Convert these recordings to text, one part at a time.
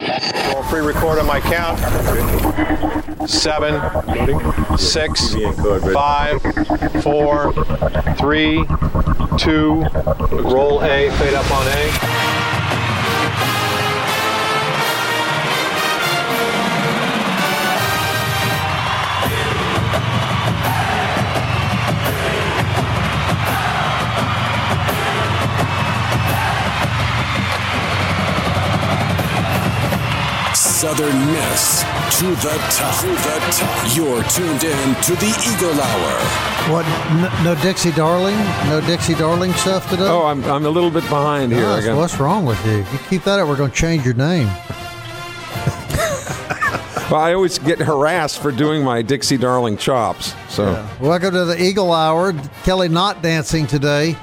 I'll pre-record on my count. Seven, six, five, four, three, two. Roll A, fade up on A. Southern Miss to the top. To the top. You're tuned in to the Eagle Hour. What? n- No Dixie Darling? No Dixie Darling stuff today? Oh, I'm, I'm a little bit behind here. Gosh, I got- what's wrong with you? You keep that up, we're going to change your name. well, I always get harassed for doing my Dixie Darling chops. So Welcome to the Eagle Hour. Kelly not dancing today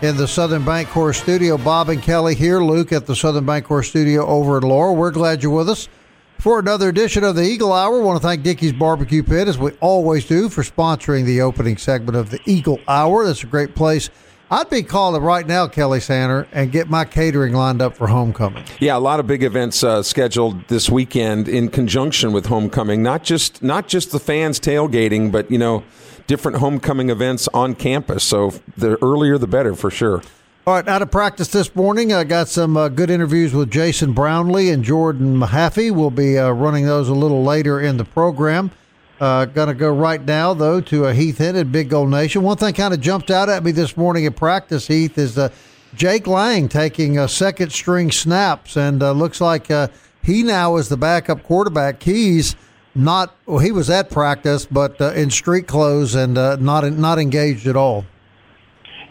in the Southern Bancorp studio. Bob and Kelly here. Luke at the Southern Bancorp studio over at Laurel. We're glad you're with us for another edition of the Eagle Hour. want to thank Dickey's Barbecue Pit, as we always do, for sponsoring the opening segment of the Eagle Hour. That's a great place. I'd be calling right now, Kelly Sander, and get my catering lined up for homecoming. yeah, a lot of big events uh, scheduled this weekend in conjunction with homecoming. Not just not just the fans tailgating, but you know, different homecoming events on campus. So the earlier the better for sure. All right, out of practice this morning. I got some uh, good interviews with Jason Brownlee and Jordan Mahaffey. We'll be uh, running those a little later in the program. Uh, Going to go right now, though, to uh, Heath Hinton Big Gold Nation. One thing kind of jumped out at me this morning at practice, Heath, is uh, Jake Lange taking uh, second string snaps, and uh, looks like uh, he now is the backup quarterback. Keyes not well, he was at practice, but uh, in street clothes and not not engaged at all.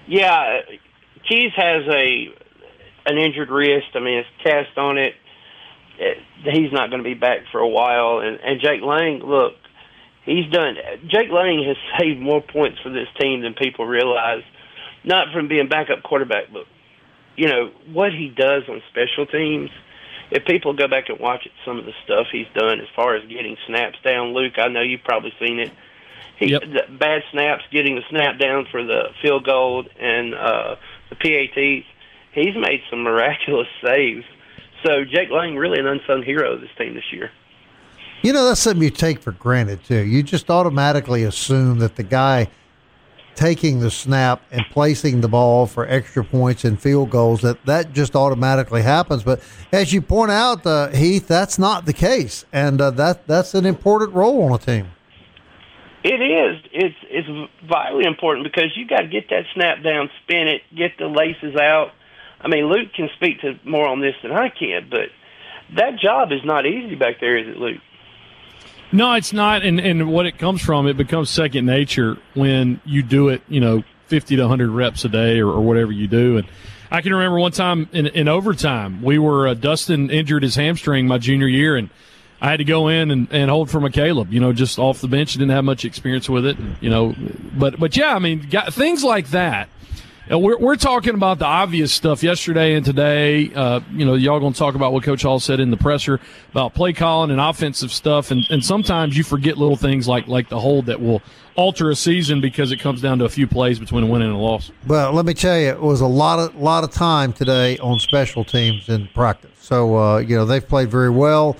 Yeah, Keyes has a an injured wrist. I mean, it's cast on it. it he's not going to be back for a while. And, and Jake Lange, look, he's done. Jake Lange has saved more points for this team than people realize. Not from being backup quarterback, but you know what he does on special teams. If people go back and watch it, some of the stuff he's done as far as getting snaps down, Luke, I know you've probably seen it. He, Yep. the bad snaps, getting the snap down for the field goal and uh, the PATs. He's made some miraculous saves. So Jake Lange really an unsung hero of this team this year. You know, that's something you take for granted, too. You just automatically assume that the guy taking the snap and placing the ball for extra points and field goals, that that just automatically happens. But as you point out, uh, Heath, that's not the case. And uh, that that's an important role on a team. It is. It's it's vitally important because you got to get that snap down, spin it, get the laces out. I mean, Luke can speak to more on this than I can, but that job is not easy back there, is it, Luke? No, it's not. And, and what it comes from, it becomes second nature when you do it, you know, 50 to 100 reps a day or, or whatever you do. And I can remember one time in, in overtime, we were, uh, Dustin injured his hamstring my junior year, and I had to go in and, and hold for McCaleb, you know, just off the bench. Didn't have much experience with it, you know. But, but yeah, I mean, got, things like that. Uh, We're, we're talking about the obvious stuff yesterday and today. Uh, you know, y'all going to talk about what Coach Hall said in the presser about play calling and offensive stuff, and, and sometimes you forget little things like like the hold that will alter a season because it comes down to a few plays between a win and a loss. But let me tell you, it was a lot of lot of time today on special teams in practice. So uh, you know they've played very well,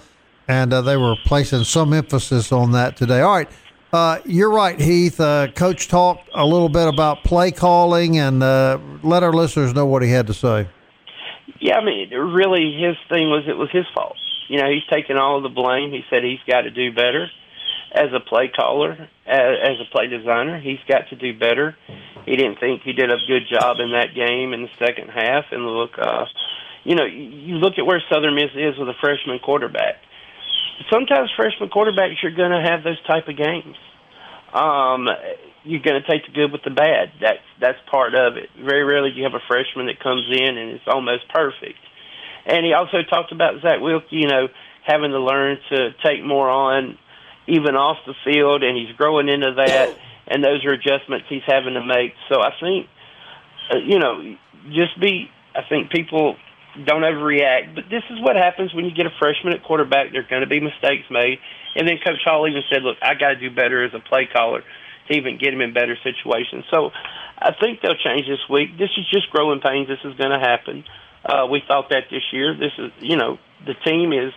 and uh, they were placing some emphasis on that today. All right, uh, you're right, Heath. Uh, Coach talked a little bit about play calling, and uh, let our listeners know what he had to say. Yeah, I mean, really, his thing was it was his fault. You know, he's taking all of the blame. He said he's got to do better as a play caller, as, a play designer. He's got to do better. He didn't think he did a good job in that game in the second half. And look, uh, you know, you look at where Southern Miss is with a freshman quarterback. Sometimes freshman quarterbacks are going to have those type of games. Um, you're going to take the good with the bad. That's that's part of it. Very rarely you have a freshman that comes in and it's almost perfect. And he also talked about Zach Wilcke, you know, having to learn to take more on, even off the field, and he's growing into that. And those are adjustments he's having to make. So I think, uh, you know, just be. I think people don't overreact. But this is what happens when you get a freshman at quarterback. There's going to be mistakes made. And then Coach Hall even said, "Look, I got to do better as a play caller." to even get him in better situations. So I think they'll change this week. This is just growing pains. This is going to happen. Uh, we thought that this year. This is, you know, the team is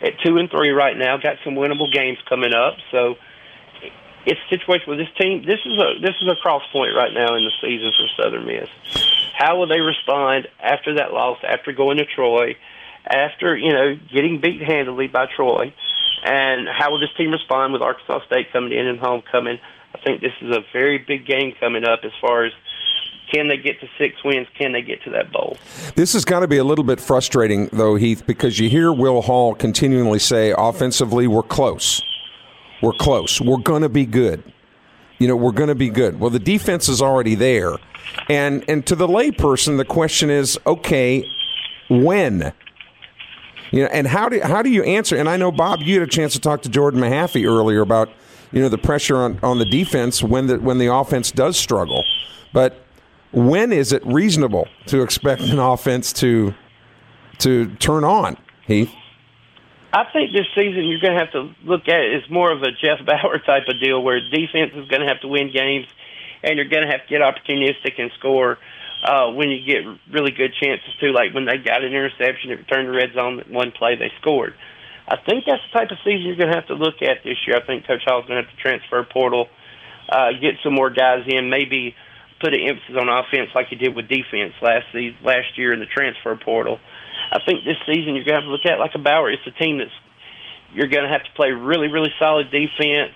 at two and three right now. Got some winnable games coming up. So it's a situation with this team. This is a this is a cross point right now in the season for Southern Miss. How will they respond after that loss? After going to Troy, after you know getting beat handily by Troy, and how will this team respond with Arkansas State coming in and homecoming? I think this is a very big game coming up as far as can they get to six wins? Can they get to that bowl? This has got to be a little bit frustrating, though, Heath, because you hear Will Hall continually say, offensively, we're close. We're close. We're going to be good. You know, we're going to be good. Well, the defense is already there. And, and to the layperson, the question is, okay, when? You know, and how do, how do you answer? And I know, Bob, you had a chance to talk to Jordan Mahaffey earlier about – you know the pressure on, on the defense when the when the offense does struggle. But when is it reasonable to expect an offense to to turn on, Heath? I think this season you're going to have to look at it as more of a Jeff Bower type of deal, where defense is going to have to win games, and you're going to have to get opportunistic and score uh, when you get really good chances to. Like when they got an interception, it returned to red zone. One play they scored. I think that's the type of season you're going to have to look at this year. I think Coach Hall's going to have to transfer portal, uh, get some more guys in, maybe put an emphasis on offense like he did with defense last season, last year in the transfer portal. I think this season you're going to have to look at like a Bower. It's a team that's you're going to have to play really, really solid defense.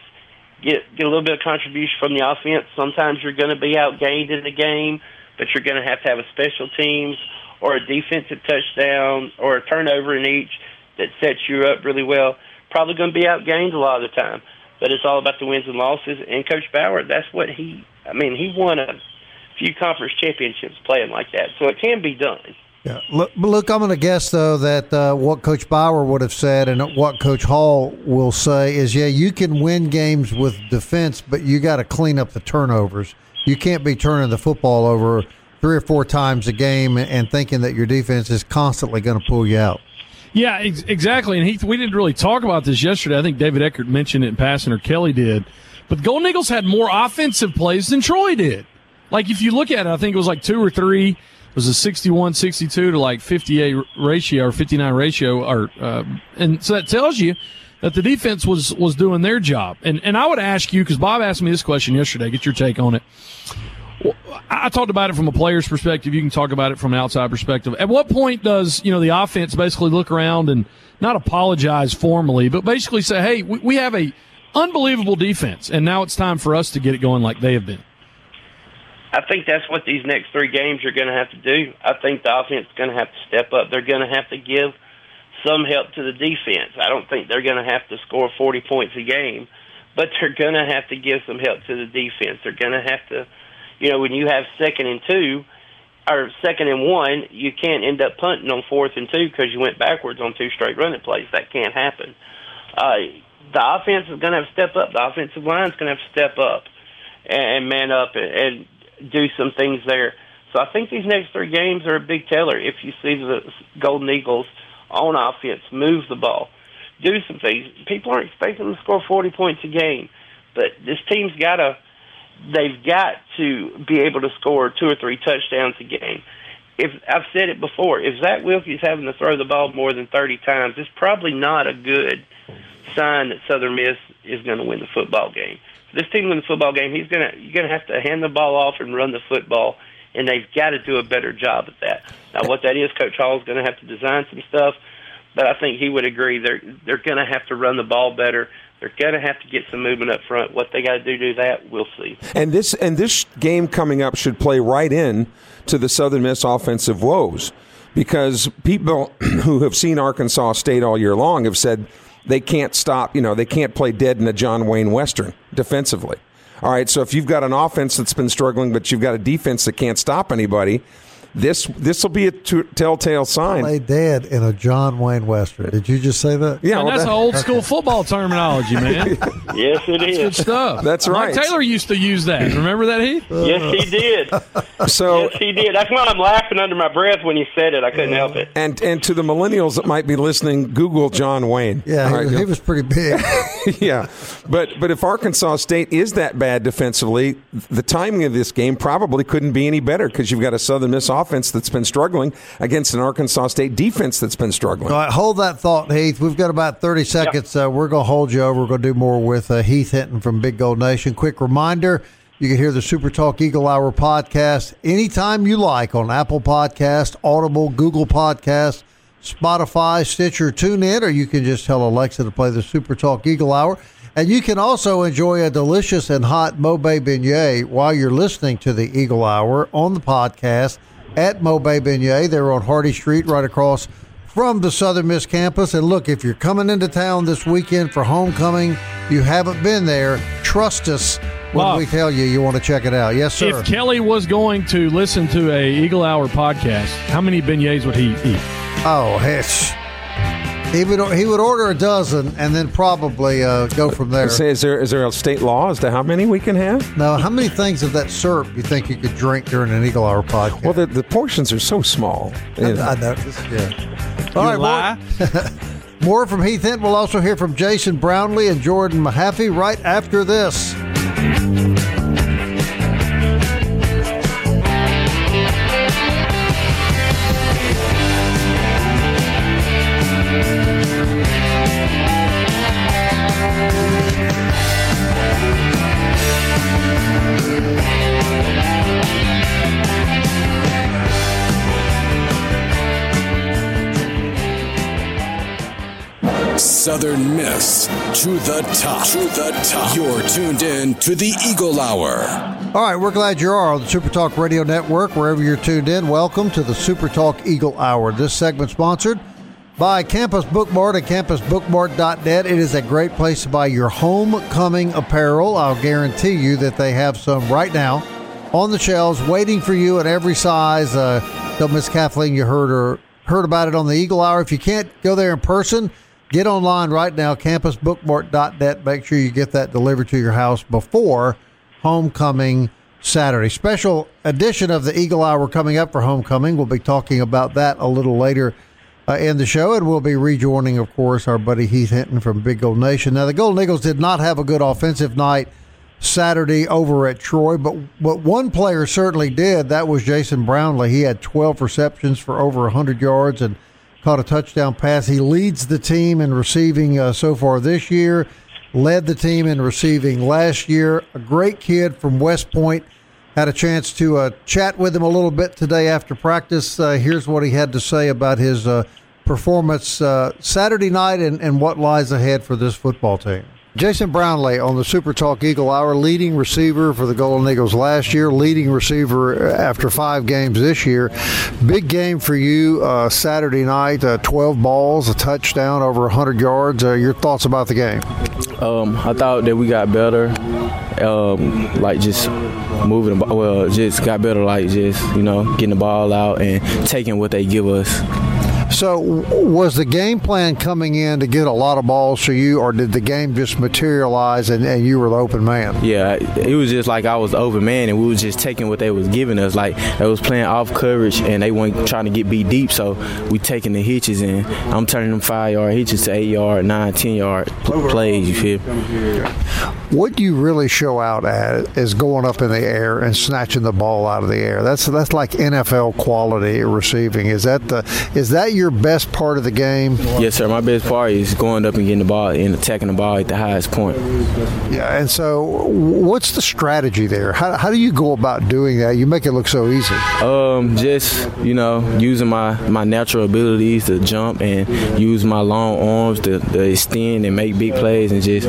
Get get a little bit of contribution from the offense. Sometimes you're going to be outgained in the game, but you're going to have to have a special teams or a defensive touchdown or a turnover in each that sets you up really well. Probably going to be outgained a lot of the time, but it's all about the wins and losses. And Coach Bower, that's what he. I mean, he won a few conference championships playing like that, so it can be done. Yeah, look, look I'm going to guess though that uh, what Coach Bower would have said and what Coach Hall will say is, yeah, you can win games with defense, but you got to clean up the turnovers. You can't be turning the football over three or four times a game and thinking that your defense is constantly going to pull you out. Yeah, ex- exactly. And Heath, we didn't really talk about this yesterday. I think David Eckert mentioned it in passing, or Kelly did. But the Golden Eagles had more offensive plays than Troy did. Like, if you look at it, I think it was like two or three. Was a 61 62 to like 58 ratio or 59 ratio. Or, uh, and so that tells you that the defense was, was doing their job. And, and I would ask you, because Bob asked me this question yesterday, get your take on it. I talked about it from a player's perspective. You can talk about it from an outside perspective. At what point does you know the offense basically look around and not apologize formally, but basically say, "Hey, we, we have a unbelievable defense, and now it's time for us to get it going like they have been." I think that's what these next three games are going to have to do. I think the offense is going to have to step up. They're going to have to give some help to the defense. I don't think they're going to have to score 40 points a game, but they're going to have to give some help to the defense. They're going to have to you know, when you have second and two or second and one, you can't end up punting on fourth and two because you went backwards on two straight running plays. That can't happen. Uh, the offense is going to have to step up. The offensive line is going to have to step up and, man up and, and do some things there. So I think these next three games are a big teller. If you see the Golden Eagles on offense move the ball, do some things. People aren't expecting them to score 40 points a game, but this team's got to they've got to be able to score two or three touchdowns a game. If I've said it before, if Zach Wilcke's having to throw the ball more than thirty times, it's probably not a good sign that Southern Miss is going to win the football game. This team wins the football game, he's going to you're going to have to hand the ball off and run the football, and they've got to do a better job at that. Now, what that is, Coach Hall is going to have to design some stuff, but I think he would agree they're they're going to have to run the ball better they're going to have to get some movement up front. What they got to do to do that, we'll see. And this and this game coming up should play right in to the Southern Miss offensive woes because people who have seen Arkansas State all year long have said they can't stop. You know, they can't play dead in a John Wayne Western defensively. All right, so if you've got an offense that's been struggling, but you've got a defense that can't stop anybody, this this will be a t- telltale sign. Play dead in a John Wayne Western. Did you just say that? Yeah, well, that's that- old school football terminology, man. Yes, it Good is. stuff. That's Mike right. Taylor used to use that. Remember that, Heath? Uh. Yes, he did. so Yes, he did. That's why I'm laughing under my breath when you said it. I couldn't help it. and and to the millennials that might be listening, Google John Wayne. Yeah, he, right, was, he was pretty big. yeah, but but if Arkansas State is that bad defensively, the timing of this game probably couldn't be any better because you've got a Southern Miss offense that's been struggling against an Arkansas State defense that's been struggling. All right, hold that thought, Heath. We've got about 30 seconds. Uh, we're going to hold you over. We're going to do more with uh, Heath Hinton from Big Gold Nation. Quick reminder you can hear the Super Talk Eagle Hour podcast anytime you like on Apple Podcast, Audible, Google Podcast, Spotify, Stitcher, TuneIn, or you can just tell Alexa to play the Super Talk Eagle Hour. And you can also enjoy a delicious and hot Mobe beignet while you're listening to the Eagle Hour on the podcast at Mobe Beignet. They're on Hardy Street, right across from the Southern Miss campus. And look, if you're coming into town this weekend for homecoming, you haven't been there, trust us when Wow. we tell you you want to check it out. Yes, sir. If Kelly was going to listen to a Eagle Hour podcast, how many beignets would he eat? oh, hesh. He would he would order a dozen and then probably uh, go from there. Say, is there is there a state law as to how many we can have? Now, how many things of that syrup you think you could drink during an Eagle Hour podcast? Well, the, the portions are so small. I, I know. Yeah. All right, lie? More, more from Heath Hinton. We'll also hear from Jason Brownlee and Jordan Mahaffey right after this. Southern Miss to the top. To the top. You're tuned in to the Eagle Hour. All right, we're glad you are on the Super Talk Radio Network. Wherever you're tuned in, welcome to the Super Talk Eagle Hour. This segment sponsored by Campus Bookmart at campusbookmart.net. It is a great place to buy your homecoming apparel. I'll guarantee you that they have some right now on the shelves waiting for you in every size. Uh, tell Miss Kathleen you heard her heard about it on the Eagle Hour. If you can't go there in person, get online right now, campusbookmart.net. Make sure you get that delivered to your house before homecoming Saturday. Special edition of the Eagle Hour coming up for homecoming. We'll be talking about that a little later uh, in the show, and we'll be rejoining, of course, our buddy Heath Hinton from Big Gold Nation. Now, the Golden Eagles did not have a good offensive night Saturday over at Troy, but but one player certainly did. That was Jason Brownlee. He had 12 receptions for over 100 yards and caught a touchdown pass. He leads the team in receiving uh, so far this year. Led the team in receiving last year. A great kid from West Point. Had a chance to uh, chat with him a little bit today after practice. Uh, here's what he had to say about his uh, performance uh, Saturday night and, and what lies ahead for this football team. Jason Brownlee on the Super Talk Eagle Hour, leading receiver for the Golden Eagles last year, leading receiver after five games this year. Big game for you uh, Saturday night, uh, 12 balls, a touchdown, over 100 yards. Uh, your thoughts about the game? Um, I thought that we got better, um, like just moving. Well, just got better, like just you know getting the ball out and taking what they give us. So, was the game plan coming in to get a lot of balls for you, or did the game just materialize and, and you were the open man? Yeah, it was just like I was the open man, and we was just taking what they was giving us. Like they was playing off coverage, and they weren't trying to get beat deep, so we taking the hitches, and I'm turning them five yard hitches to eight yard, nine, ten yard pl- plays. You feel? What you really show out at is going up in the air and snatching the ball out of the air. That's that's like NFL quality receiving. Is that the is that your best part of the game? Yes, sir. My best part is going up and getting the ball and attacking the ball at the highest point. Yeah. And so, what's the strategy there? How, how do you go about doing that? You make it look so easy. Um, just you know, using my my natural abilities to jump and use my long arms to, to extend and make big plays and just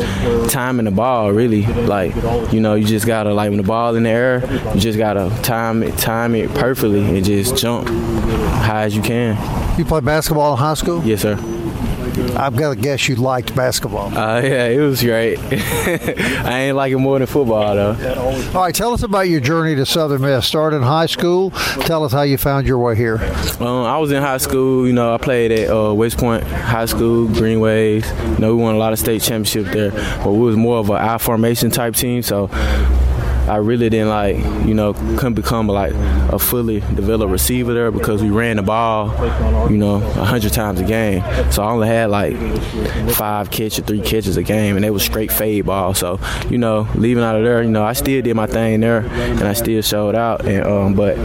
timing the ball. Really, like you know, you just gotta like when the ball in the air, you just gotta time it, time it perfectly and just jump high as you can. You play basketball in high school. Yes, sir. I've got to guess you liked basketball. Uh, yeah, it was great. I ain't like it more than football though. All right, tell us about your journey to Southern Miss. Started in high school. Tell us how you found your way here. Um, I was in high school. You know, I played at uh, West Point High School, Greenways. You know, we won a lot of state championships there, but we was more of an I formation type team. So I really didn't like, you know, couldn't become like a fully developed receiver there because we ran the ball, you know, a hundred times a game. So I only had like five catches, three catches a game, and they was straight fade ball. So, you know, leaving out of there, you know, I still did my thing there, and I still showed out. And um, but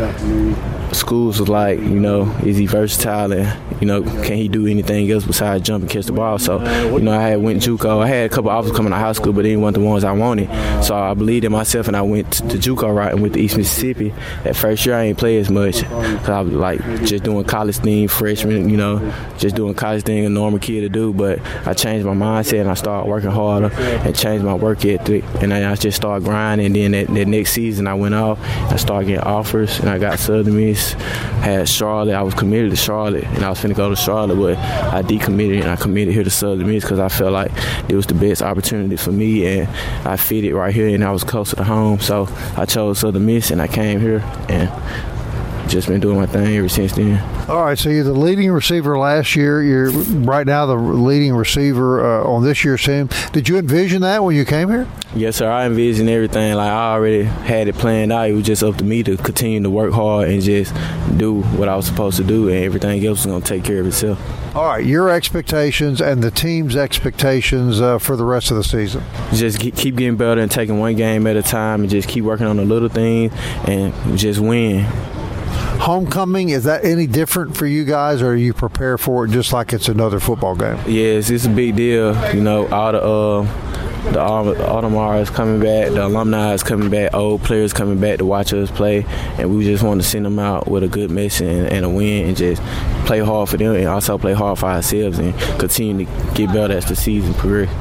schools was like, you know, is he versatile and you know, can he do anything else besides jump and catch the ball? So, you know, I had went JUCO. I had a couple offers coming of high school, but they weren't the ones I wanted. So I believed in myself, and I went to JUCO route and went to East Mississippi. That first year, I ain't play as much because I was like just doing college thing, freshman, you know, just doing college thing a normal kid to do. But I changed my mindset and I started working harder and changed my work ethic, and I just started grinding. And then that, that next season, I went off. I started getting offers, and I got Southern Miss, had Charlotte. I was committed to Charlotte, and I was finna go to Charlotte, but I decommitted and I committed here to Southern Miss because I felt like it was the best opportunity for me, and I fitted right here, and I was closer to home. So I chose Southern Miss, and I came here, and just been doing my thing ever since then. All right, so you're the leading receiver last year. You're right now the leading receiver uh, on this year's team. Did you envision that when you came here? Yes, sir. I envisioned everything. Like I already had it planned out. It was just up to me to continue to work hard and just do what I was supposed to do, and everything else was going to take care of itself. All right, your expectations and the team's expectations uh, for the rest of the season. Just keep getting better and taking one game at a time, and just keep working on the little things and just win homecoming is that any different for you guys or are you prepared for it just like it's another football game? Yes it's a big deal. You know all the uh, the Audemars is coming back, the alumni is coming back, old players coming back to watch us play, and we just want to send them out with a good mission and, and, a win, and just play hard for them, and also play hard for ourselves, and continue to get better as the season progresses.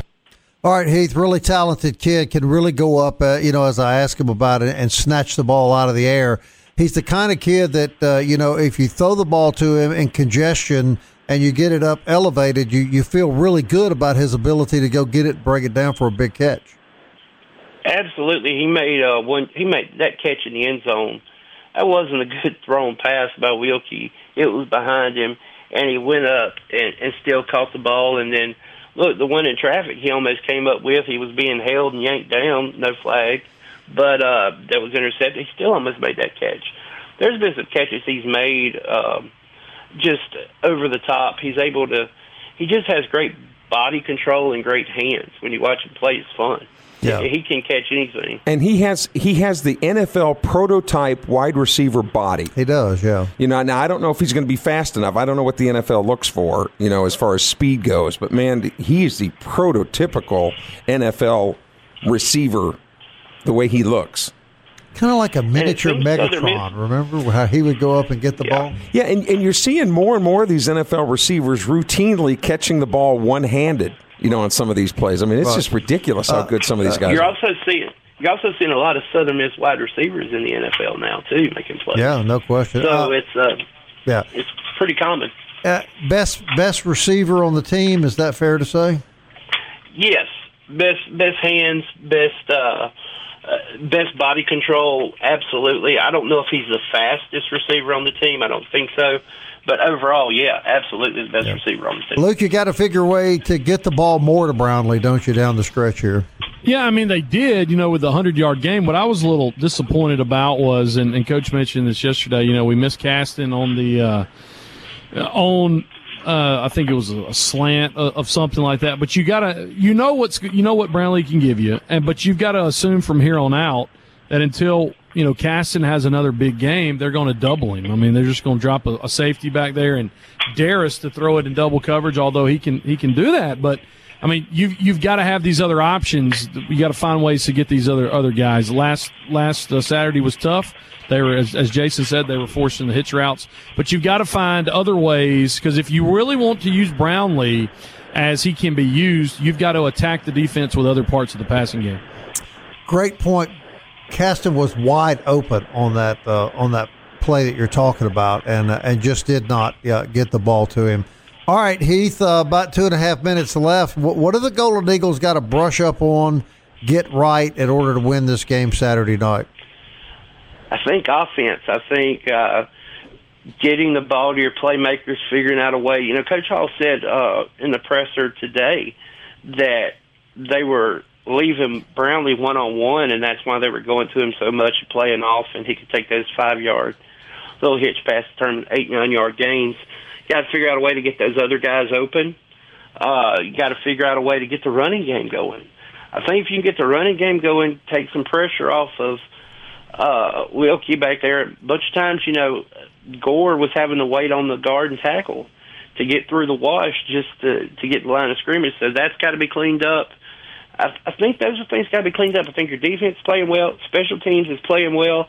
All right, Heath, really talented kid, can really go up, uh, you know, as I ask him about it, and snatch the ball out of the air he's the kind of kid that uh, you know if you throw the ball to him in congestion and you get it up elevated, you you feel really good about his ability to go get it, and break it down for a big catch. Absolutely, he made uh, one. He made that catch in the end zone. That wasn't a good thrown pass by Wilcke. It was behind him, and he went up and, and still caught the ball. And then look, the one in traffic he almost came up with. He was being held and yanked down, no flag but uh, that was intercepted. He still almost made that catch. There's been some catches he's made um, just over the top. He's able to. He just has great body control and great hands. When you watch him play, it's fun. Yeah. He can catch anything. And he has he has the NFL prototype wide receiver body. He does, yeah. You know, now I don't know if he's going to be fast enough. I don't know what the NFL looks for, you know, as far as speed goes, but man, he is the prototypical NFL receiver the way he looks. Kind of like a miniature Megatron. Remember how he would go up and get the yeah. ball? Yeah, and, and you're seeing more and more of these NFL receivers routinely catching the ball one handed, you know, on some of these plays. I mean, it's just ridiculous how uh, good some of these guys You're are. also seeing. You're also seeing a lot of Southern Miss wide receivers in the NFL now too, making plays. Yeah, no question. So uh, it's uh, yeah, it's pretty common. Uh, best best receiver on the team is that fair to say? Yes, best best hands, best uh, best body control, absolutely. I don't know if he's the fastest receiver on the team. I don't think so. But overall, yeah, absolutely the best yeah. receiver on the team. Luke, you got to figure a way to get the ball more to Brownlee, don't you, down the stretch here? Yeah, I mean they did. You know, with the hundred yard game, what I was a little disappointed about was, and, and Coach mentioned this yesterday. You know, we missed Caston on the uh, on uh, I think it was a slant of something like that. But you gotta, you know what's, you know what Brownlee can give you, and but you've got to assume from here on out that until you know Caston has another big game, they're going to double him. I mean, they're just going to drop a, a, safety back there and dare us to throw it in double coverage. Although he can he can do that, but I mean, you've you've got to have these other options. You got to find ways to get these other other guys. Last last uh, Saturday was tough. They were, as, as Jason said, they were forcing the hitch routes. But you've got to find other ways because if you really want to use Brownlee as he can be used, you've got to attack the defense with other parts of the passing game. Great point. Caston was wide open on that uh, on that play that you're talking about, and uh, and just did not uh, get the ball to him. All right, Heath. Uh, about two and a half minutes left. What, what are the Golden Eagles got to brush up on, get right in order to win this game Saturday night? I think offense. I think uh, getting the ball to your playmakers, figuring out a way. You know, Coach Hall said uh, in the presser today that they were leaving Brownlee one on one, and that's why they were going to him so much, playing off, and he could take those five yard little hitch pass turn eight nine yard gains. Got to figure out a way to get those other guys open. Uh, you got to figure out a way to get the running game going. I think if you can get the running game going, take some pressure off of uh, Wilcke back there. A bunch of times, you know, Gore was having to wait on the guard and tackle to get through the wash just to to get the line of scrimmage. So that's got to be cleaned up. I, I think those are things got to be cleaned up. I think your defense is playing well, special teams is playing well.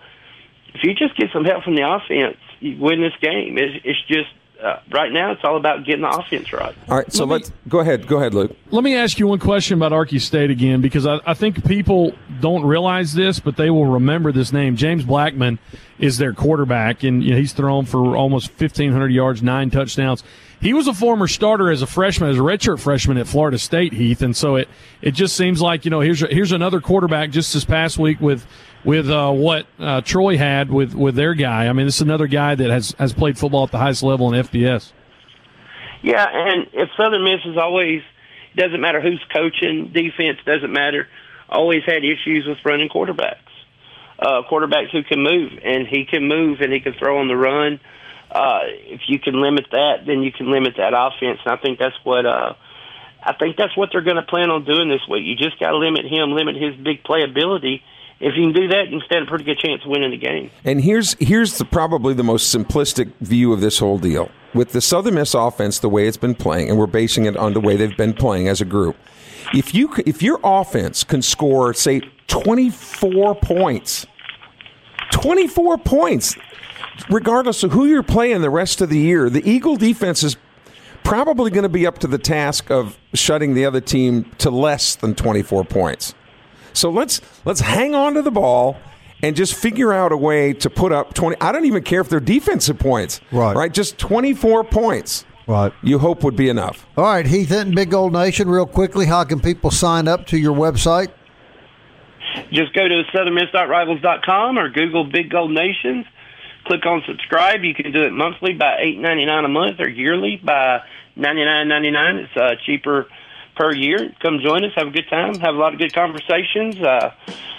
If you just get some help from the offense, you win this game. It's, it's just uh, right now it's all about getting the offense right. All right, so Let me- let's go ahead. Go ahead, Luke. Let me ask you one question about Archie State again, because I, I think people don't realize this, but they will remember this name. James Blackman is their quarterback, and you know, he's thrown for almost 1,500 yards, nine touchdowns. He was a former starter as a freshman, as a redshirt freshman at Florida State, Heath, and so it it just seems like you know here's here's another quarterback just this past week with with uh, what uh, Troy had with with their guy. I mean, is another guy that has has played football at the highest level in FBS. Yeah, and if Southern Miss is always doesn't matter who's coaching, defense doesn't matter. Always had issues with running quarterbacks, uh, quarterbacks who can move, and he can move and he can throw on the run. Uh, if you can limit that, then you can limit that offense. And I think that's what uh, I think that's what they're going to plan on doing this week. You just got to limit him, limit his big playability. If you can do that, you stand a pretty good chance of winning the game. And here's here's the, probably the most simplistic view of this whole deal. With the Southern Miss offense, the way it's been playing, and we're basing it on the way they've been playing as a group. If you if your offense can score, say, 24 points, 24 points, regardless of who you're playing the rest of the year, the Eagle defense is probably going to be up to the task of shutting the other team to less than 24 points. So let's let's hang on to the ball and just figure out a way to put up 20 I don't even care if they're defensive points. Right. Right? Just 24 points. Right. You hope would be enough. All right, Heath Hinton, Big Gold Nation, real quickly, how can people sign up to your website? just go to southernmiss.rivals.com or Google Big Gold Nations. Click on subscribe. You can do it monthly by eight ninety nine a month or yearly by ninety nine ninety nine. It's uh, cheaper per year. Come join us. Have a good time. Have a lot of good conversations. Uh,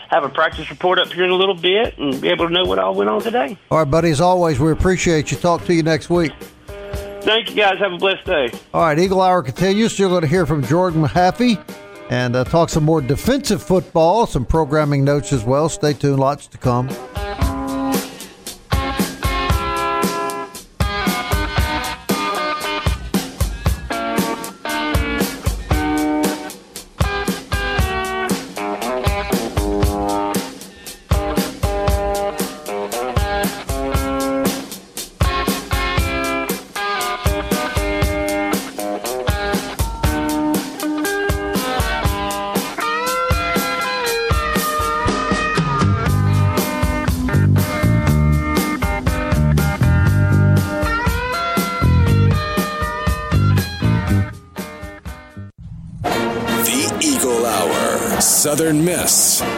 have a practice report up here in a little bit and be able to know what all went on today. All right, buddy, as always, we appreciate you. Talk to you next week. Thank you guys. Have a blessed day. All right, Eagle Hour continues. You're going to hear from Jordan Mahaffey and uh, talk some more defensive football, some programming notes as well. Stay tuned, lots to come.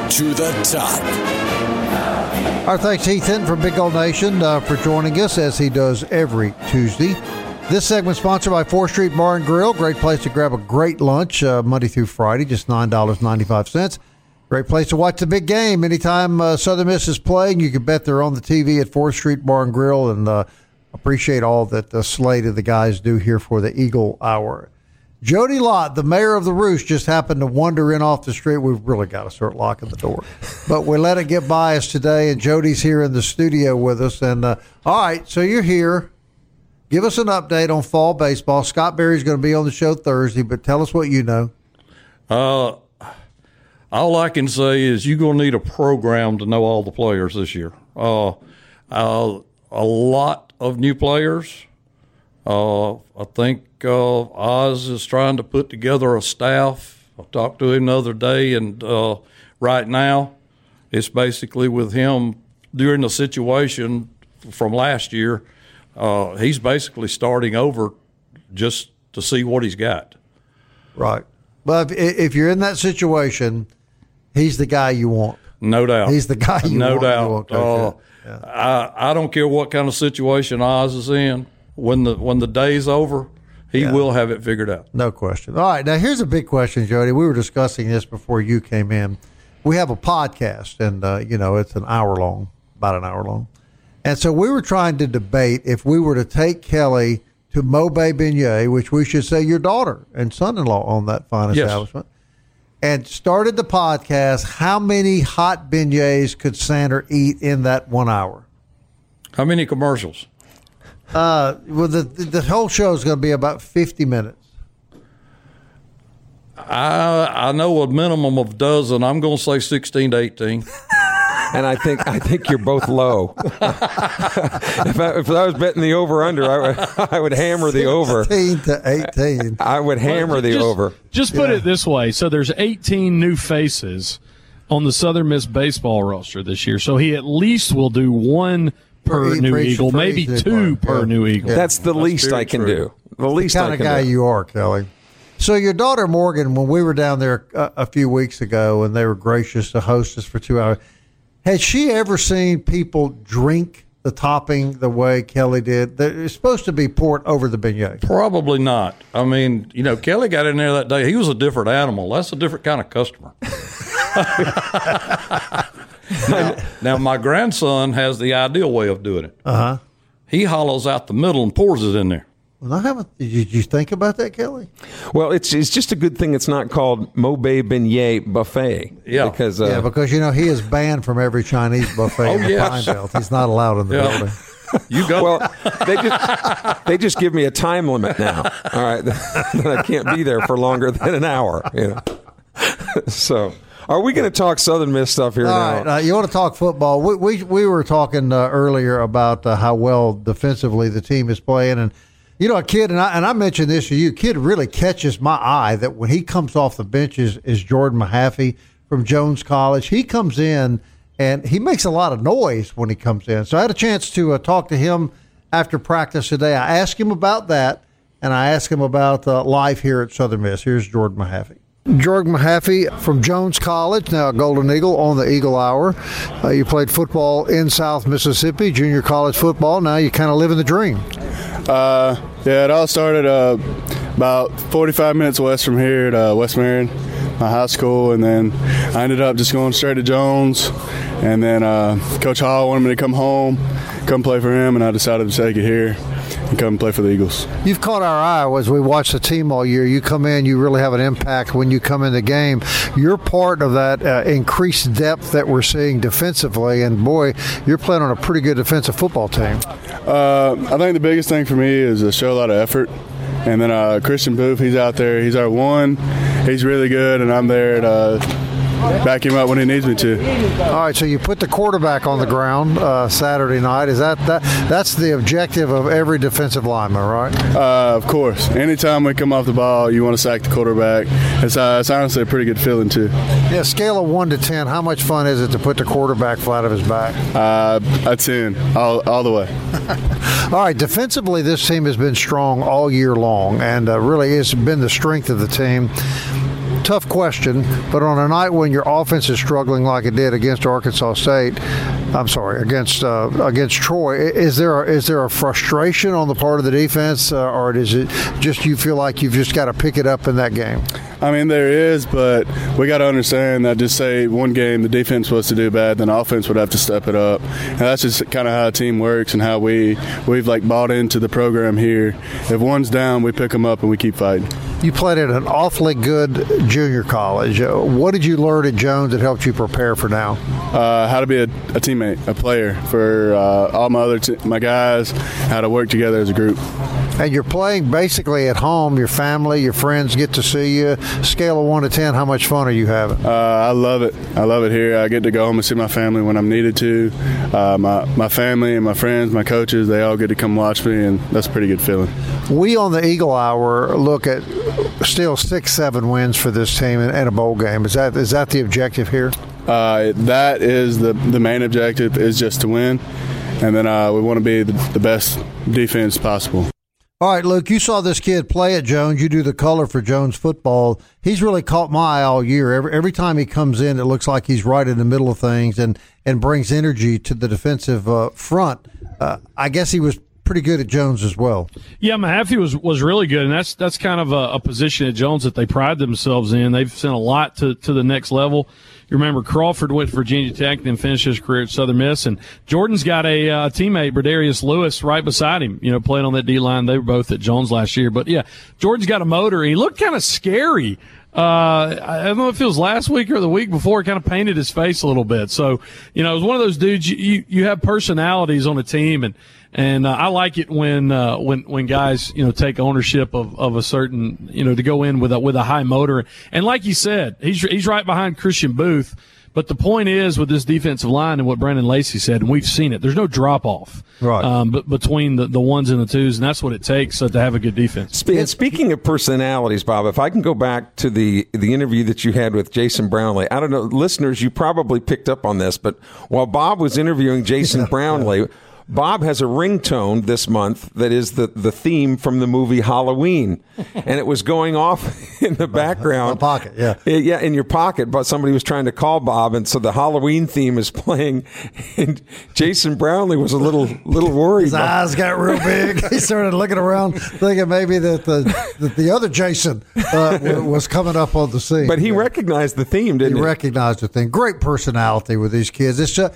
To the top. Our thanks, Hinton from Big Gold Nation, uh, for joining us as he does every Tuesday. This segment sponsored by 4th Street Bar and Grill. Great place to grab a great lunch uh, Monday through Friday, just $9.95. Great place to watch the big game. Anytime uh, Southern Miss is playing, you can bet they're on the TV at 4th Street Bar and Grill and uh, appreciate all that the slate of the guys do here for the Eagle Hour. Jody Lott, the mayor of the Roost, just happened to wander in off the street. We've really got to start locking the door, but we let it get by us today. And Jody's here in the studio with us. And uh, all right, so you're here. Give us an update on fall baseball. Scott Berry's going to be on the show Thursday, but tell us what you know. Uh, all I can say is you're going to need a program to know all the players this year. Uh, uh, a lot of new players. Uh, I think uh, Oz is trying to put together a staff. I talked to him the other day, and uh, right now it's basically with him during the situation from last year. Uh, he's basically starting over just to see what he's got. Right. But if, if you're in that situation, he's the guy you want. No doubt. He's the guy you no want. doubt. You want, Uh. Yeah. I I don't care what kind of situation Oz is in. When the when the day's over, he will have it figured out. No question. All right, now here's a big question, Jody. We were discussing this before you came in. We have a podcast, and uh, you know it's an hour long, about an hour long, and so we were trying to debate if we were to take Kelly to Mobe Beignet, which we should say your daughter and son-in-law own that fine Yes. establishment, and started the podcast. How many hot beignets could Sander eat in that one hour? How many commercials? Uh, well, the the whole show is going to be about fifty minutes. I I know a minimum of dozen. I'm going to say sixteen to eighteen. and I think I think you're both low. if, I, if I was betting the over under, I would I would hammer the over. 16 to 18. I would hammer the just, over. Just put it this way: so there's 18 new faces on the Southern Miss baseball roster this year. So he at least will do one per For new eagle, for maybe each two player. per Yeah. new eagle. That's the least I can true. do. The least kind I of guy do. you are, Kelly. So your daughter Morgan, when we were down there a, a few weeks ago, and they were gracious to host us for two hours, had she ever seen people drink the topping the way Kelly did? That- It's supposed to be poured over the beignet. Probably not. I mean, you know, Kelly got in there that day. He was a different animal. That's a different kind of customer. now, now, my grandson has the ideal way of doing it. Uh huh. He hollows out the middle and pours it in there. Well, I haven't. Did you, think about that, Kelly? Well, it's it's just a good thing it's not called Mobe Beignet Buffet. Yeah. because uh, yeah, because you know he is banned from every Chinese buffet Oh, in the yes. Pine Belt. He's not allowed in the Yeah. building. You go. well, they just they just give me a time limit now. All right, that I can't be there for longer than an hour. You know, so. Are we going to talk Southern Miss stuff here All now? right, uh, you want to talk football? We we, we were talking uh, earlier about uh, how well defensively the team is playing, and you know, a kid, and I and I mentioned this to you. Kid really catches my eye that when he comes off the bench is, is Jordan Mahaffey from Jones College. He comes in and he makes a lot of noise when he comes in. So I had a chance to uh, talk to him after practice today. I asked him about that, and I asked him about uh, life here at Southern Miss. Here's Jordan Mahaffey. Jordan Mahaffey from Jones College, now Golden Eagle on the Eagle Hour. Uh, you played football in South Mississippi, junior college football. Now you kind of living the dream. Uh, yeah, it all started uh, about 45 minutes west from here at uh, West Marion, my high school, and then I ended up just going straight to Jones. And then uh, Coach Hall wanted me to come home, come play for him, and I decided to take it here and come play for the Eagles. You've caught our eye as we watch the team all year. You come in, you really have an impact when you come in the game. You're part of that uh, increased depth that we're seeing defensively, and boy, you're playing on a pretty good defensive football team. Uh, I think the biggest thing for me is to show a lot of effort. And then uh, Christian Booth, he's out there. He's our one. He's really good, and I'm there to uh, back him up when he needs me to. All right, so you put the quarterback on the ground uh, Saturday night. Is that, that that's the objective of every defensive lineman, right? Uh, of course. Anytime we come off the ball, you want to sack the quarterback. It's, uh, it's honestly a pretty good feeling, too. Yeah, scale of one to ten. How much fun is it to put the quarterback flat of his back? Uh, a 10, all, all the way. All right, defensively, this team has been strong all year long, and uh, really has been the strength of the team. Tough question, but on a night when your offense is struggling like it did against Arkansas State, I'm sorry, against uh, against Troy, is there a, is there a frustration on the part of the defense, uh, or is it just you feel like you've just got to pick it up in that game? I mean, there is, but we got to understand that just say one game the defense was to do bad, then offense would have to step it up, and that's just kind of how a team works and how we we've like bought into the program here. If one's down, we pick them up and we keep fighting. You played at an awfully good junior college. Uh, what did you learn at Jones that helped you prepare for now? Uh, how to be a, a teammate, a player for uh, all my other t- my guys, how to work together as a group. And you're playing basically at home. Your family, your friends get to see you. Scale of one to ten, how much fun are you having? Uh, I love it. I love it here. I get to go home and see my family when I'm needed to. Uh, my my family and my friends, my coaches, they all get to come watch me, and that's a pretty good feeling. We on the Eagle Hour look at still six, seven wins for this team and, a bowl game. Is that is that the objective here? Uh, that is the the main objective is just to win, and then uh, we want to be the, the best defense possible. All right, Luke, you saw this kid play at Jones. You do the color for Jones football. He's really caught my eye all year. Every, every time he comes in, it looks like he's right in the middle of things and, and brings energy to the defensive uh, front. Uh, I guess he was pretty good at Jones as well. Yeah, Mahaffey was was really good, and that's that's kind of a, a, position at Jones that they pride themselves in. They've sent a lot to, to the next level. You remember Crawford went to Virginia Tech, then finished his career at Southern Miss, and Jordan's got a uh, teammate, Bradarius Lewis, right beside him. You know, playing on that D line. They were both at Jones last year, but yeah, Jordan's got a motor. He looked kind of scary. Uh, I don't know if it was last week or the week before. It kind of painted his face a little bit. So, you know, it was one of those dudes. You you, have personalities on a team, and and uh, I like it when uh, when when guys you know take ownership of, of a certain you know to go in with a with a high motor. And like you said, he's he's right behind Christian Booth. But the point is with this defensive line and what Brandon Lacey said, and we've seen it. There's no drop off, right? Um, but between the, the ones and the twos, and that's what it takes uh, to have a good defense. Spe- speaking of personalities, Bob, if I can go back to the the interview that you had with Jason Brownlee, I don't know, listeners, you probably picked up on this, but while Bob was interviewing Jason Brownlee. Bob has a ringtone this month that is the, the theme from the movie Halloween, and it was going off in the background. pocket, yeah, yeah, in your pocket. But somebody was trying to call Bob, and so the Halloween theme is playing. And Jason Brownlee was a little little worried. His eyes got real big. he started looking around, thinking maybe that the that the other Jason uh, was coming up on the scene. But he yeah. recognized the theme, didn't he? He recognized the theme. Great personality with these kids. It's just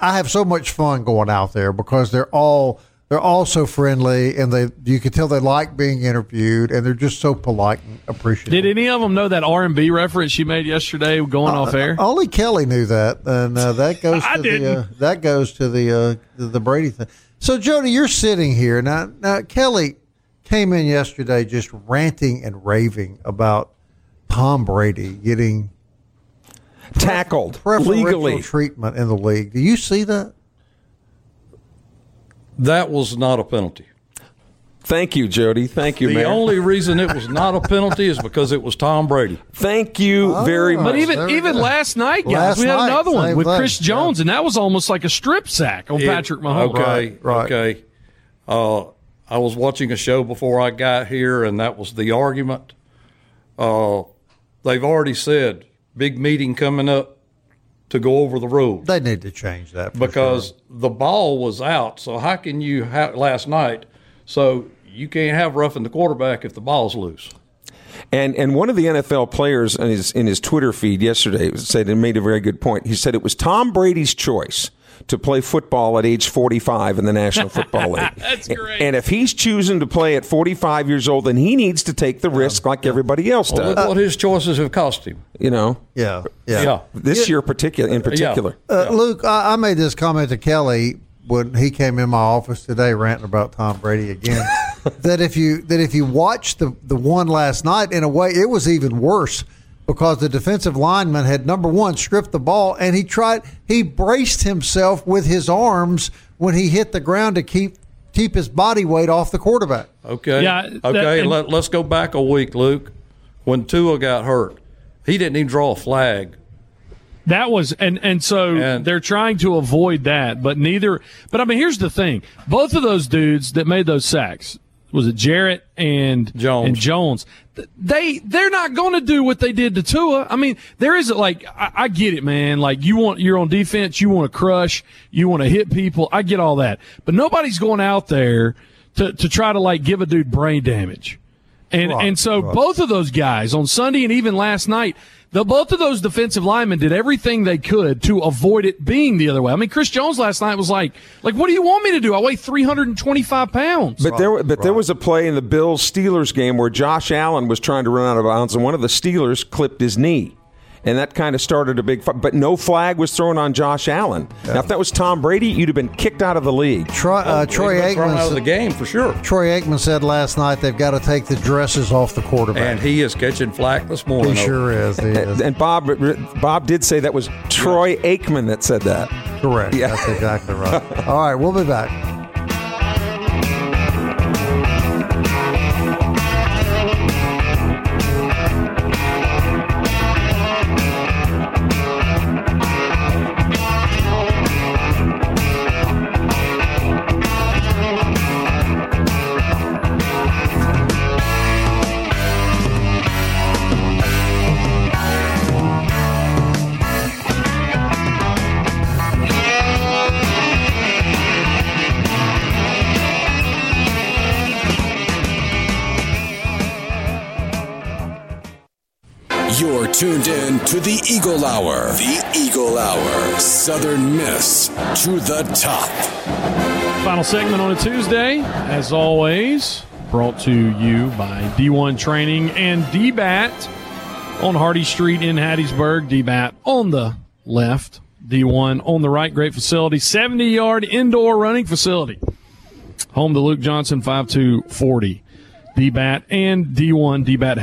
I have so much fun going out there because they're all they're all so friendly and they you can tell they like being interviewed and they're just so polite and appreciative. Did any of them know that R and B reference you made yesterday going uh, off air? Only Kelly knew that, and uh, that goes to the uh, that goes to the uh, the, the Brady thing. So Jody, you're sitting here now. Now Kelly came in yesterday just ranting and raving about Tom Brady getting tackled legally treatment in the league. Do you see that? That was not a penalty. Thank you, Jody. Thank you, the Mayor. only reason it was not a penalty is because it was Tom Brady. Thank you oh, very much. But even even last night, guys, last we had night, another one with thing. Chris Jones, yeah. and that was almost like a strip sack on it, Patrick Mahomes. Okay, right, okay. Uh, I was watching a show before I got here, and that was the argument. Uh, they've already said big meeting coming up to go over the rules. They need to change that because sure. the ball was out. So how can you have last night? So you can't have roughing the quarterback if the ball's loose. And and one of the NFL players in his in his Twitter feed yesterday said and made a very good point. He said it was Tom Brady's choice to play football at age 45 in the National Football League. That's great. And if he's choosing to play at 45 years old, then he needs to take the risk like everybody else does. Well, what his choices have cost him. You know? Yeah. Yeah. yeah. This year particular in particular. Yeah. Uh, Luke, I, I made this comment to Kelly when he came in my office today ranting about Tom Brady again. that if you that if you watch the the one last night, in a way, it was even worse because the defensive lineman had number one stripped the ball and he tried he braced himself with his arms when he hit the ground to keep keep his body weight off the quarterback. Okay. Yeah. Okay. That, Let, let's go back a week, Luke. When Tua got hurt, he didn't even draw a flag. That was and and so and, they're trying to avoid that, but neither. But I mean, here's the thing: both of those dudes that made those sacks was it Jarrett and Jones and Jones they they're not going to do what they did to Tua. I mean, there isn't like I, I, get it, man. Like you want you're on defense, you want to crush, you want to hit people. I get all that, but nobody's going out there to to try to like give a dude brain damage. And right, and so right. both of those guys on Sunday and even last night, the, both of those defensive linemen did everything they could to avoid it being the other way. I mean, Chris Jones last night was like, like, what do you want me to do? I weigh 325 pounds. But right, there, but right. there was a play in the Bills Steelers game where Josh Allen was trying to run out of bounds, and one of the Steelers clipped his knee and that kind of started a big fight. But no flag was thrown on Josh Allen. Yeah. Now, if that was Tom Brady, you'd have been kicked out of the league. Troy, uh, Troy Aikman out of the game for sure. Troy Aikman said last night they've got to take the dresses off the quarterback, and he is catching flack this morning. He sure is. He is. And Bob, Bob did say that was Troy Aikman that said that. Correct. Yeah. That's exactly right. All right, we'll be back. To the Eagle Hour. The Eagle Hour. Southern Miss to the top. Final segment on a Tuesday, as always, brought to you by D1 Training and DBAT on Hardy Street in Hattiesburg. DBAT on the left, D1 on the right. Great facility, 70 yard indoor running facility. Home to Luke Johnson, 5240. DBAT and D1, DBAT,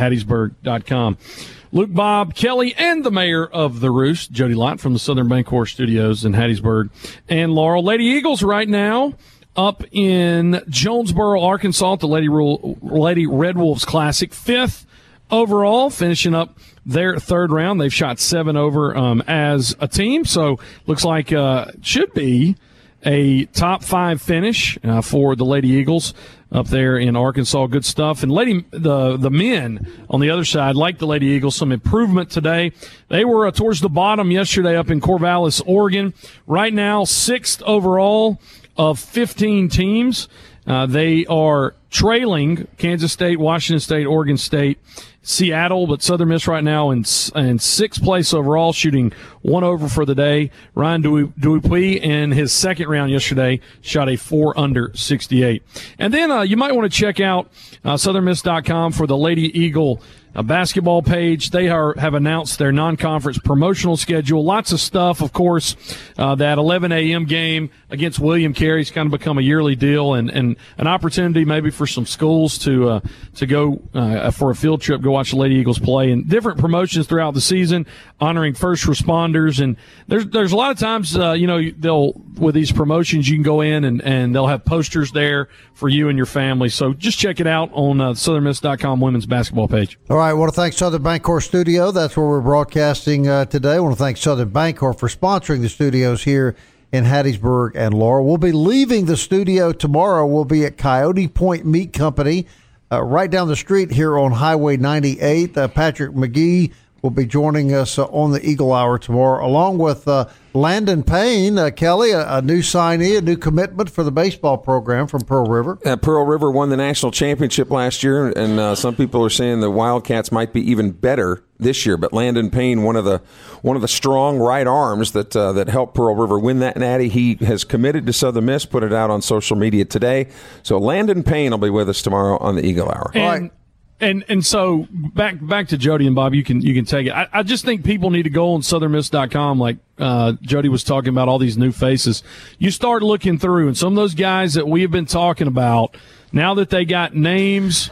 Luke Bob Kelly and the mayor of the Roost, Jody Lott from the Southern Bancorp Studios in Hattiesburg, and Laurel. Lady Eagles right now up in Jonesboro, Arkansas, at the Lady, Lady Red Wolves Classic, fifth overall, finishing up their third round. They've shot seven over um, as a team, so looks like uh, should be a top five finish uh, for the Lady Eagles up there in Arkansas. Good stuff. And Lady the the men on the other side, like the Lady Eagles, some improvement today. They were uh, towards the bottom yesterday up in Corvallis, Oregon. Right now, sixth overall of 15 teams. Uh, they are trailing Kansas State, Washington State, Oregon State, Seattle, but Southern Miss right now in, in sixth place overall, shooting one over for the day. Ryan Dupuis in his second round yesterday shot a four under 68. And then uh, you might want to check out uh, SouthernMiss.com for the Lady Eagle a basketball page. They are, have announced their non-conference promotional schedule. Lots of stuff, of course. Uh, that 11 a.m. game against William Carey's kind of become a yearly deal, and, and an opportunity maybe for some schools to uh, to go uh, for a field trip, go watch the Lady Eagles play, and different promotions throughout the season, honoring first responders. And there's there's a lot of times, uh, you know, they'll with these promotions, you can go in and, and they'll have posters there for you and your family. So just check it out on uh, SouthernMiss.com women's basketball page. All right. I want to thank Southern Bancorp Studio. That's where we're broadcasting uh, today. I want to thank Southern Bancorp for sponsoring the studios here in Hattiesburg and Laurel. We'll be leaving the studio tomorrow. We'll be at Coyote Point Meat Company, uh, right down the street here on Highway 98. Uh, Patrick McGee will be joining us uh, on the Eagle Hour tomorrow, along with uh, Landon Payne, uh, Kelly, a, a, new signee, a new commitment for the baseball program from Pearl River. Uh, Pearl River won the national championship last year, and uh, some people are saying the Wildcats might be even better this year. But Landon Payne, one of the one of the strong right arms that uh, that helped Pearl River win that natty, he has committed to Southern Miss. Put it out on social media today. So Landon Payne will be with us tomorrow on the Eagle Hour. And- All right and and so back back to Jody and Bob, you can you can take it. I, I just think people need to go on southernmiss.com like uh, Jody was talking about all these new faces. You start looking through, and some of those guys that we have been talking about now that they got names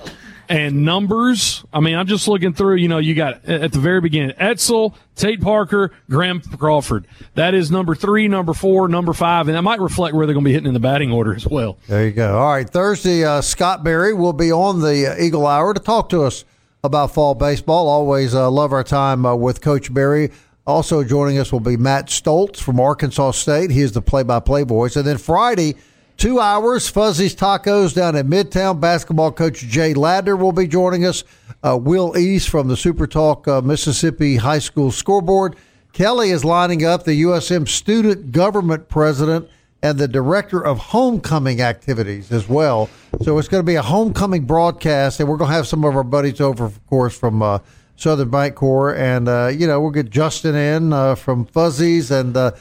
and numbers. I mean, I'm just looking through, you know, you got at the very beginning, Etzel, Tate Parker, Graham Crawford. That is number three, number four, number five, and that might reflect where they're going to be hitting in the batting order as well. There you go. All right. Thursday, uh, Scott Berry will be on the uh, Eagle Hour to talk to us about fall baseball. Always uh, love our time uh, with Coach Berry. Also joining us will be Matt Stoltz from Arkansas State. He is the play by play voice. And then Friday, Two hours, Fuzzy's Tacos down in Midtown. Basketball coach Jay Ladner will be joining us. Uh, Will East from the Super Talk uh, Mississippi High School scoreboard. Kelly is lining up the USM student government president and the director of homecoming activities as well. So it's going to be a homecoming broadcast, and we're going to have some of our buddies over, of course, from uh, Southern Bancorp, and uh, you know we'll get Justin in uh, from Fuzzies, and uh,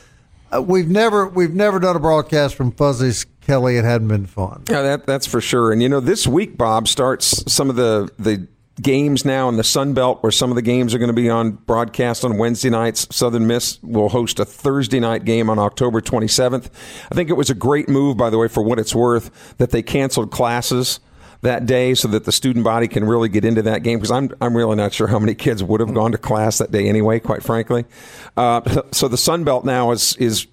we've never we've never done a broadcast from Fuzzies Kelly, it hadn't been fun. Yeah, that that's for sure. And you know, this week, Bob starts some of the the games now in the Sun Belt, where some of the games are going to be on broadcast on Wednesday nights. Southern Miss will host a Thursday night game on October 27th. I think it was a great move, by the way, for what it's worth, that they canceled classes that day so that the student body can really get into that game because I'm, I'm really not sure how many kids would have gone to class that day anyway, quite frankly. Uh, so the Sun Belt now is, is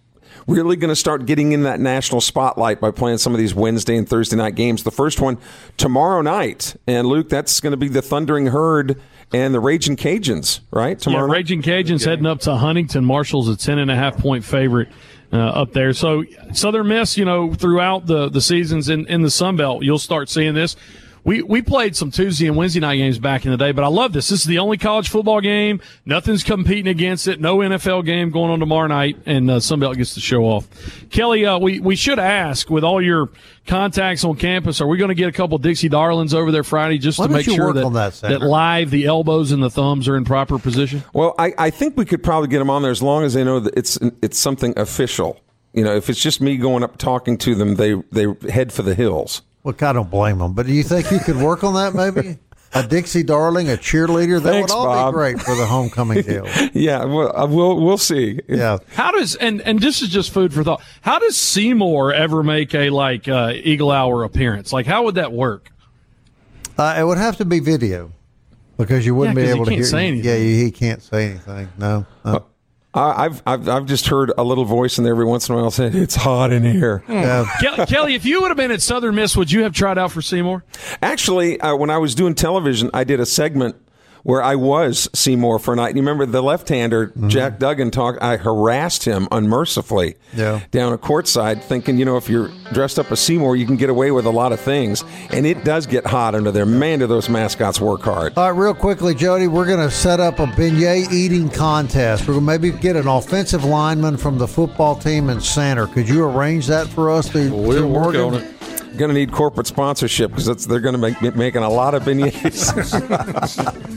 really going to start getting in that national spotlight by playing some of these Wednesday and Thursday night games. The first one tomorrow night, and Luke, that's going to be the Thundering Herd and the Raging Cajuns, right? Tomorrow, yeah, Raging Cajuns heading up to Huntington. Marshall's a ten and a half point favorite. Uh, up there. So Southern Miss, you know, throughout the, the seasons in, in the Sun Belt, you'll start seeing this. We we played some Tuesday and Wednesday night games back in the day, but I love this. This is the only college football game. Nothing's competing against it. No NFL game going on tomorrow night, and uh, Sunbelt gets to show off. Kelly, uh, we we should ask with all your contacts on campus, are we going to get a couple Dixie Darlings over there Friday just Why to make sure that that, that live the elbows and the thumbs are in proper position? Well, I, I think we could probably get them on there as long as they know that it's it's something official. You know, if it's just me going up talking to them, they they head for the hills. Look, I don't blame them, but do you think you could work on that maybe? A Dixie Darling, a cheerleader, that Thanks, would all Bob. be great for the homecoming deal. Yeah, well, uh, we'll we'll see. Yeah. How does and and this is just food for thought. How does Seymour ever make a like uh, Eagle Hour appearance? Like how would that work? Uh, it would have to be video because you wouldn't Yeah, be 'cause he able to can't hear. say anything. Yeah, he he can't say anything. No. no. I- I've, I've I've just heard a little voice in there every once in a while saying it's hot in here. Yeah. Kelly, Kelly, if you would have been at Southern Miss, would you have tried out for Seymour? Actually, uh, when I was doing television, I did a segment where I was Seymour for a night. You remember the left-hander mm-hmm. Jack Duggan talk? I harassed him unmercifully Yeah. down at courtside, thinking you know if you're dressed up as Seymour, you can get away with a lot of things. And it does get hot under there. Man, do those mascots work hard. All right, real quickly, Jody, we're going to set up a beignet eating contest. We're going to maybe get an offensive lineman from the football team in center. Could you arrange that for us? To, We'll to work Morgan? on it. Going to need corporate sponsorship because they're going to make be making a lot of beignets.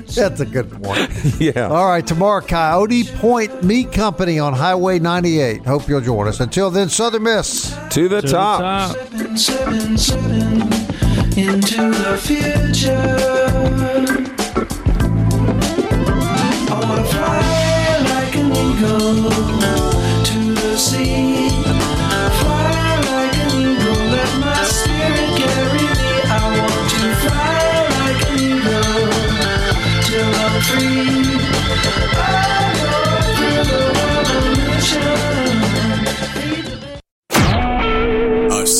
That's a good point. yeah. All right, tomorrow, Coyote Point Meat Company on Highway 98. Hope you'll join us. Until then, Southern Miss. To the To the top. top. seven, seven into the future. I wanna fly like an eagle to the sea.